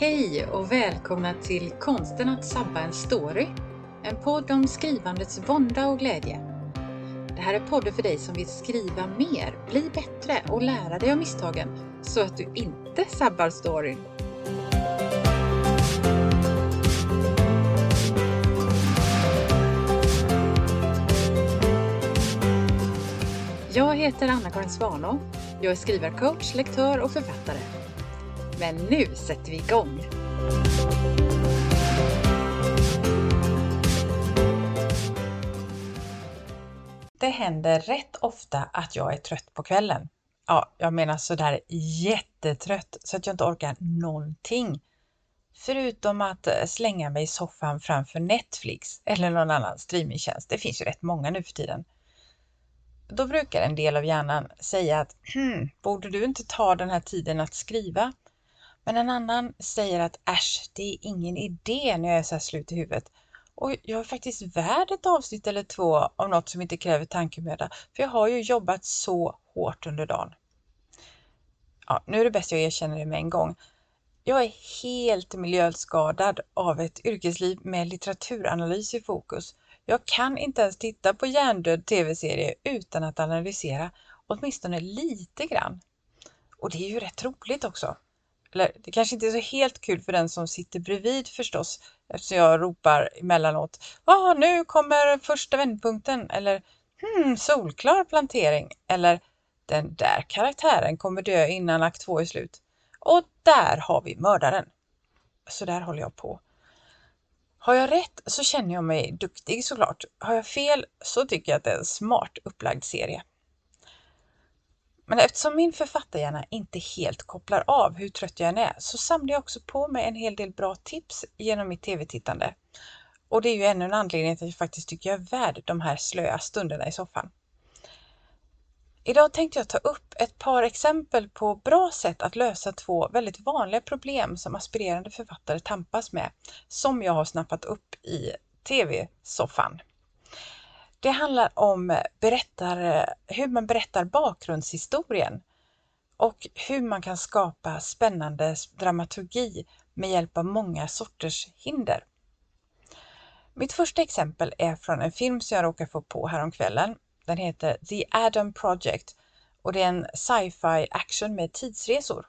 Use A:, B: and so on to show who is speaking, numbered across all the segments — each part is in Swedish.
A: Hej och välkomna till Konsten att sabba en story. En podd om skrivandets vånda och glädje. Det här är podden för dig som vill skriva mer, bli bättre och lära dig av misstagen så att du inte sabbar storyn. Jag heter Anna-Karin Svanå. Jag är skrivarcoach, lektör och författare. Men nu sätter vi igång! Det händer rätt ofta att jag är trött på kvällen. Ja, jag menar sådär jättetrött så att jag inte orkar någonting. Förutom att slänga mig i soffan framför Netflix eller någon annan streamingtjänst. Det finns ju rätt många nu för tiden. Då brukar en del av hjärnan säga att hm, borde du inte ta den här tiden att skriva? Men en annan säger att äsch, det är ingen idé när jag är så här slut i huvudet. Och jag är faktiskt värd ett avsnitt eller två av något som inte kräver tankemöda, för jag har ju jobbat så hårt under dagen. Ja, nu är det bäst jag erkänner det med en gång. Jag är helt miljöskadad av ett yrkesliv med litteraturanalys i fokus. Jag kan inte ens titta på hjärndöd tv-serie utan att analysera, åtminstone lite grann. Och det är ju rätt roligt också. Eller det kanske inte är så helt kul för den som sitter bredvid förstås, eftersom jag ropar emellanåt ah, nu kommer första vändpunkten eller hmm, solklar plantering eller den där karaktären kommer dö innan akt två är slut. Och där har vi mördaren. Så där håller jag på. Har jag rätt så känner jag mig duktig såklart. Har jag fel så tycker jag att det är en smart upplagd serie. Men eftersom min författarhjärna inte helt kopplar av hur trött jag än är så samlar jag också på mig en hel del bra tips genom mitt tv-tittande. Och det är ju ännu en anledning till att jag faktiskt tycker jag är värd de här slöa stunderna i soffan. Idag tänkte jag ta upp ett par exempel på bra sätt att lösa två väldigt vanliga problem som aspirerande författare tampas med, som jag har snappat upp i tv-soffan. Det handlar om berättar, hur man berättar bakgrundshistorien och hur man kan skapa spännande dramaturgi med hjälp av många sorters hinder. Mitt första exempel är från en film som jag råkade få på häromkvällen. Den heter The Adam Project och det är en sci-fi action med tidsresor.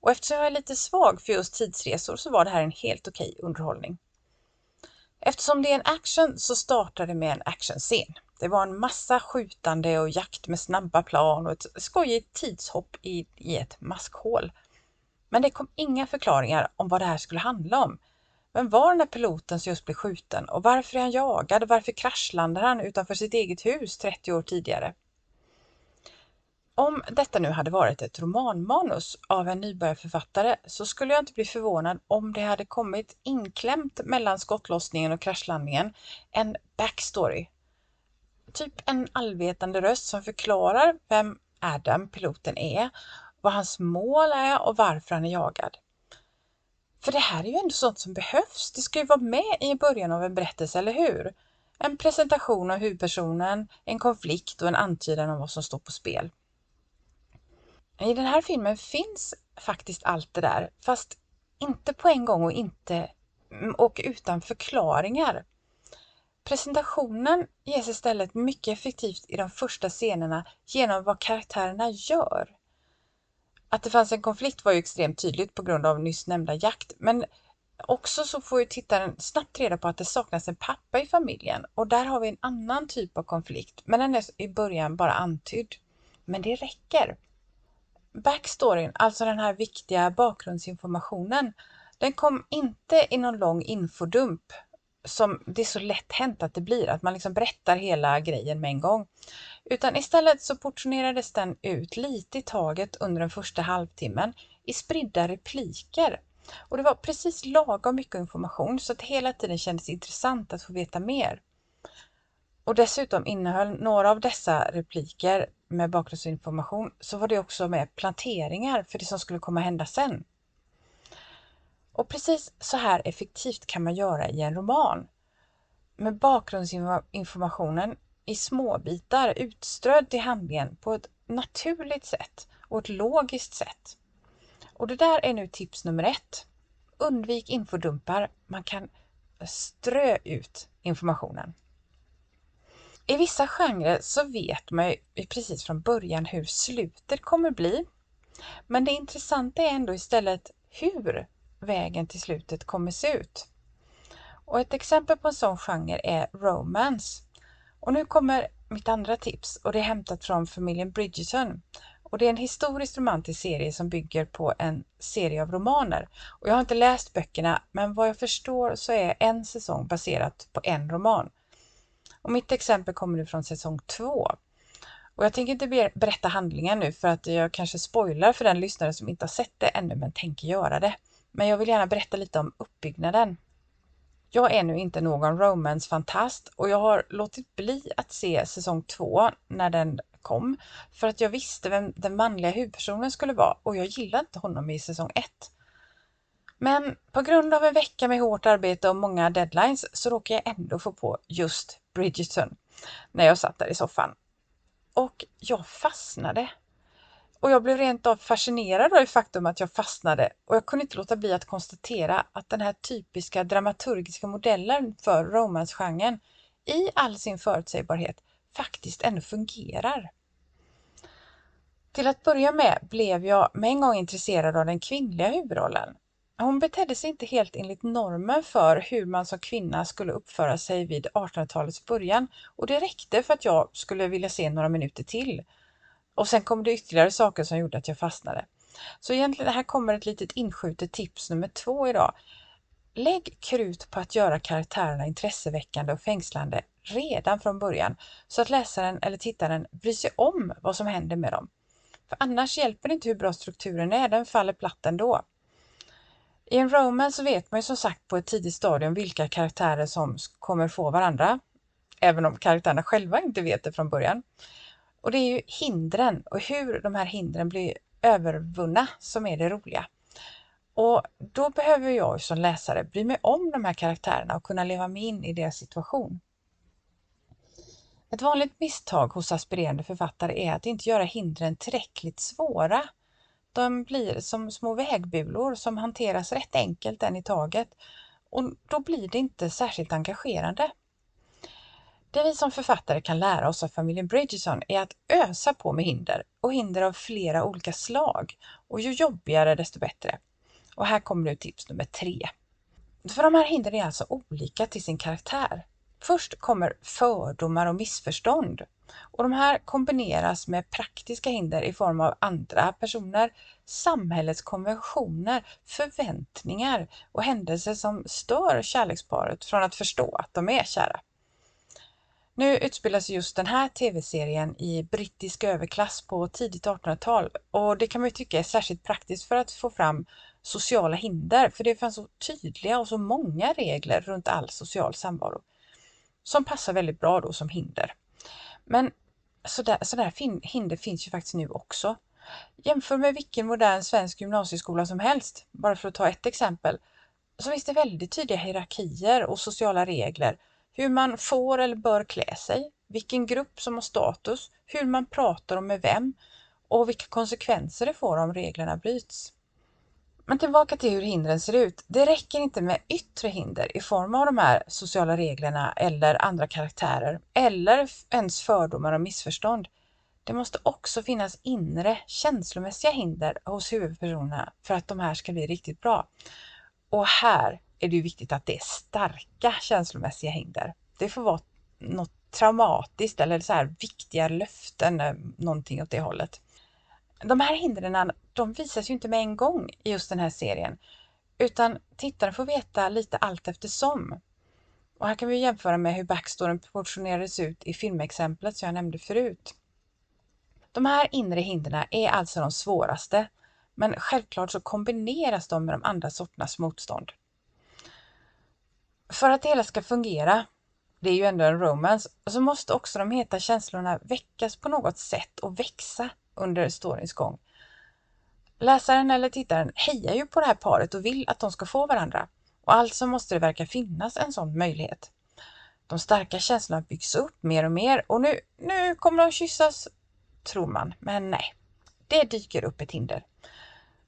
A: Och eftersom jag är lite svag för just tidsresor så var det här en helt okej underhållning. Eftersom det är en action så startar det med en actionscen. Det var en massa skjutande och jakt med snabba plan och ett skojigt tidshopp i, i ett maskhål. Men det kom inga förklaringar om vad det här skulle handla om. Vem var den där piloten som just blev skjuten och varför är han jagad och varför kraschlandar han utanför sitt eget hus 30 år tidigare? Om detta nu hade varit ett romanmanus av en nybörjarförfattare så skulle jag inte bli förvånad om det hade kommit inklämt mellan skottlossningen och kraschlandningen en backstory. Typ en allvetande röst som förklarar vem Adam, piloten, är, vad hans mål är och varför han är jagad. För det här är ju ändå sånt som behövs. Det ska ju vara med i början av en berättelse, eller hur? En presentation av huvudpersonen, en konflikt och en antydan om vad som står på spel. I den här filmen finns faktiskt allt det där, fast inte på en gång och inte mm, och utan förklaringar. Presentationen ges istället mycket effektivt i de första scenerna genom vad karaktärerna gör. Att det fanns en konflikt var ju extremt tydligt på grund av nyss nämnda jakt, men också så får ju tittaren snabbt reda på att det saknas en pappa i familjen och där har vi en annan typ av konflikt, men den är i början bara antydd. Men det räcker. Backstoryn, alltså den här viktiga bakgrundsinformationen, den kom inte i någon lång infodump som det är så lätt hänt att det blir, att man liksom berättar hela grejen med en gång. Utan istället så portionerades den ut lite i taget under den första halvtimmen i spridda repliker. Och det var precis lagom mycket information så att det hela tiden kändes intressant att få veta mer. Och dessutom innehöll några av dessa repliker med bakgrundsinformation så var det också med planteringar för det som skulle komma hända sen. Och precis så här effektivt kan man göra i en roman. Med bakgrundsinformationen i småbitar utströdd till handlingen på ett naturligt sätt och ett logiskt sätt. Och det där är nu tips nummer ett. undvik infodumpar. Man kan strö ut informationen. I vissa genrer så vet man ju precis från början hur slutet kommer bli. Men det intressanta är ändå istället hur vägen till slutet kommer se ut. Och ett exempel på en sån genre är romance. Och nu kommer mitt andra tips och det är hämtat från familjen Bridgerton. Och det är en historiskt romantisk serie som bygger på en serie av romaner. Och jag har inte läst böckerna men vad jag förstår så är en säsong baserat på en roman. Och mitt exempel kommer nu från säsong två. Och jag tänker inte berätta handlingen nu för att jag kanske spoilar för den lyssnare som inte har sett det ännu men tänker göra det. Men jag vill gärna berätta lite om uppbyggnaden. Jag är nu inte någon romance-fantast och jag har låtit bli att se säsong två när den kom för att jag visste vem den manliga huvudpersonen skulle vara och jag gillade inte honom i säsong ett. Men på grund av en vecka med hårt arbete och många deadlines så råkade jag ändå få på just Bridgerton när jag satt där i soffan. Och jag fastnade. Och jag blev rent av fascinerad av det faktum att jag fastnade och jag kunde inte låta bli att konstatera att den här typiska dramaturgiska modellen för romansgenren i all sin förutsägbarhet faktiskt ändå fungerar. Till att börja med blev jag med en gång intresserad av den kvinnliga huvudrollen. Hon betedde sig inte helt enligt normen för hur man som kvinna skulle uppföra sig vid 1800-talets början och det räckte för att jag skulle vilja se några minuter till. Och sen kom det ytterligare saker som gjorde att jag fastnade. Så egentligen här kommer ett litet inskjutet tips nummer två idag. Lägg krut på att göra karaktärerna intresseväckande och fängslande redan från början så att läsaren eller tittaren bryr sig om vad som händer med dem. För annars hjälper det inte hur bra strukturen är, den faller platt ändå. I en romance så vet man ju som sagt på ett tidigt stadium vilka karaktärer som kommer få varandra, även om karaktärerna själva inte vet det från början. Och det är ju hindren och hur de här hindren blir övervunna som är det roliga. Och då behöver jag som läsare bry mig om de här karaktärerna och kunna leva mig in i deras situation. Ett vanligt misstag hos aspirerande författare är att inte göra hindren tillräckligt svåra. De blir som små vägbulor som hanteras rätt enkelt en i taget och då blir det inte särskilt engagerande. Det vi som författare kan lära oss av familjen Bridgerton är att ösa på med hinder och hinder av flera olika slag och ju jobbigare desto bättre. Och här kommer nu tips nummer tre. För de här hindren är alltså olika till sin karaktär. Först kommer fördomar och missförstånd och de här kombineras med praktiska hinder i form av andra personer, samhällets konventioner, förväntningar och händelser som stör kärleksparet från att förstå att de är kära. Nu utspelas just den här tv-serien i brittisk överklass på tidigt 1800-tal och det kan man ju tycka är särskilt praktiskt för att få fram sociala hinder, för det fanns så tydliga och så många regler runt all social samvaro som passar väldigt bra då som hinder. Men sådär, sådär hinder finns ju faktiskt nu också. Jämför med vilken modern svensk gymnasieskola som helst, bara för att ta ett exempel, så finns det väldigt tydliga hierarkier och sociala regler. Hur man får eller bör klä sig, vilken grupp som har status, hur man pratar och med vem och vilka konsekvenser det får om reglerna bryts. Men tillbaka till hur hindren ser ut. Det räcker inte med yttre hinder i form av de här sociala reglerna eller andra karaktärer eller ens fördomar och missförstånd. Det måste också finnas inre känslomässiga hinder hos huvudpersonerna för att de här ska bli riktigt bra. Och här är det viktigt att det är starka känslomässiga hinder. Det får vara något traumatiskt eller så här viktiga löften, någonting åt det hållet. De här hindren de visas ju inte med en gång i just den här serien utan tittaren får veta lite allt eftersom. Och här kan vi jämföra med hur backstoryn portionerades ut i filmexemplet som jag nämnde förut. De här inre hindren är alltså de svåraste, men självklart så kombineras de med de andra sorternas motstånd. För att det hela ska fungera, det är ju ändå en romance, så måste också de heta känslorna väckas på något sätt och växa under storyns gång. Läsaren eller tittaren hejar ju på det här paret och vill att de ska få varandra och alltså måste det verka finnas en sån möjlighet. De starka känslorna byggs upp mer och mer och nu, nu kommer de kyssas, tror man, men nej. Det dyker upp ett hinder.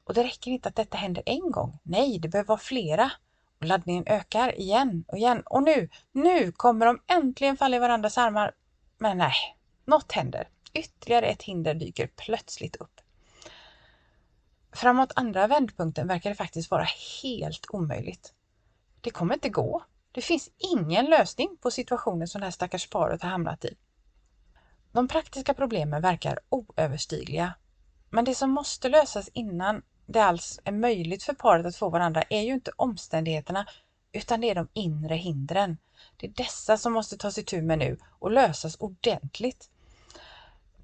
A: Och det räcker inte att detta händer en gång. Nej, det behöver vara flera. Och laddningen ökar igen och igen. Och nu, nu kommer de äntligen falla i varandras armar. Men nej, något händer. Ytterligare ett hinder dyker plötsligt upp. Framåt andra vändpunkten verkar det faktiskt vara helt omöjligt. Det kommer inte gå. Det finns ingen lösning på situationen som det här stackars paret har hamnat i. De praktiska problemen verkar oöverstigliga. Men det som måste lösas innan det alls är möjligt för paret att få varandra är ju inte omständigheterna utan det är de inre hindren. Det är dessa som måste tas itu med nu och lösas ordentligt.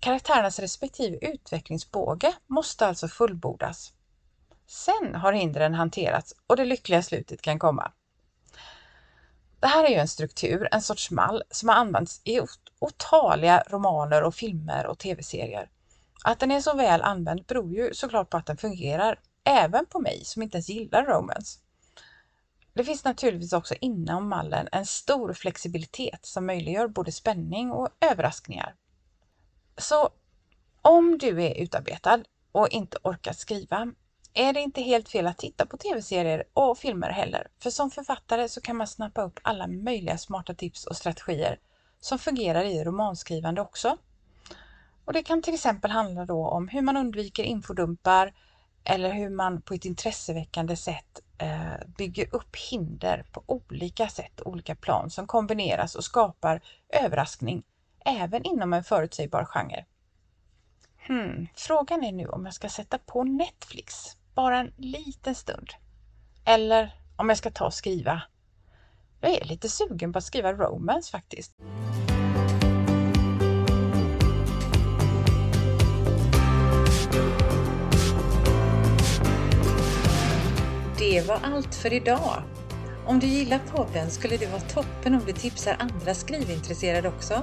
A: Karaktärernas respektive utvecklingsbåge måste alltså fullbordas. Sen har hindren hanterats och det lyckliga slutet kan komma. Det här är ju en struktur, en sorts mall, som har använts i otaliga romaner och filmer och tv-serier. Att den är så väl använd beror ju såklart på att den fungerar, även på mig som inte ens gillar romance. Det finns naturligtvis också inom mallen en stor flexibilitet som möjliggör både spänning och överraskningar. Så om du är utarbetad och inte orkar skriva är det inte helt fel att titta på tv-serier och filmer heller. För som författare så kan man snappa upp alla möjliga smarta tips och strategier som fungerar i romanskrivande också. Och Det kan till exempel handla då om hur man undviker infodumpar eller hur man på ett intresseväckande sätt eh, bygger upp hinder på olika sätt, olika plan som kombineras och skapar överraskning även inom en förutsägbar genre. Hmm, frågan är nu om jag ska sätta på Netflix bara en liten stund. Eller om jag ska ta och skriva. Jag är lite sugen på att skriva romance faktiskt. Det var allt för idag. Om du gillar podden skulle det vara toppen om du tipsar andra skrivintresserade också.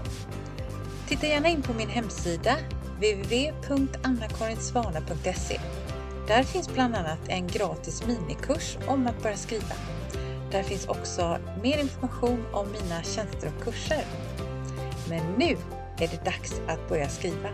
A: Titta gärna in på min hemsida www.annakarinsvana.se. Där finns bland annat en gratis minikurs om att börja skriva. Där finns också mer information om mina tjänster och kurser. Men nu är det dags att börja skriva.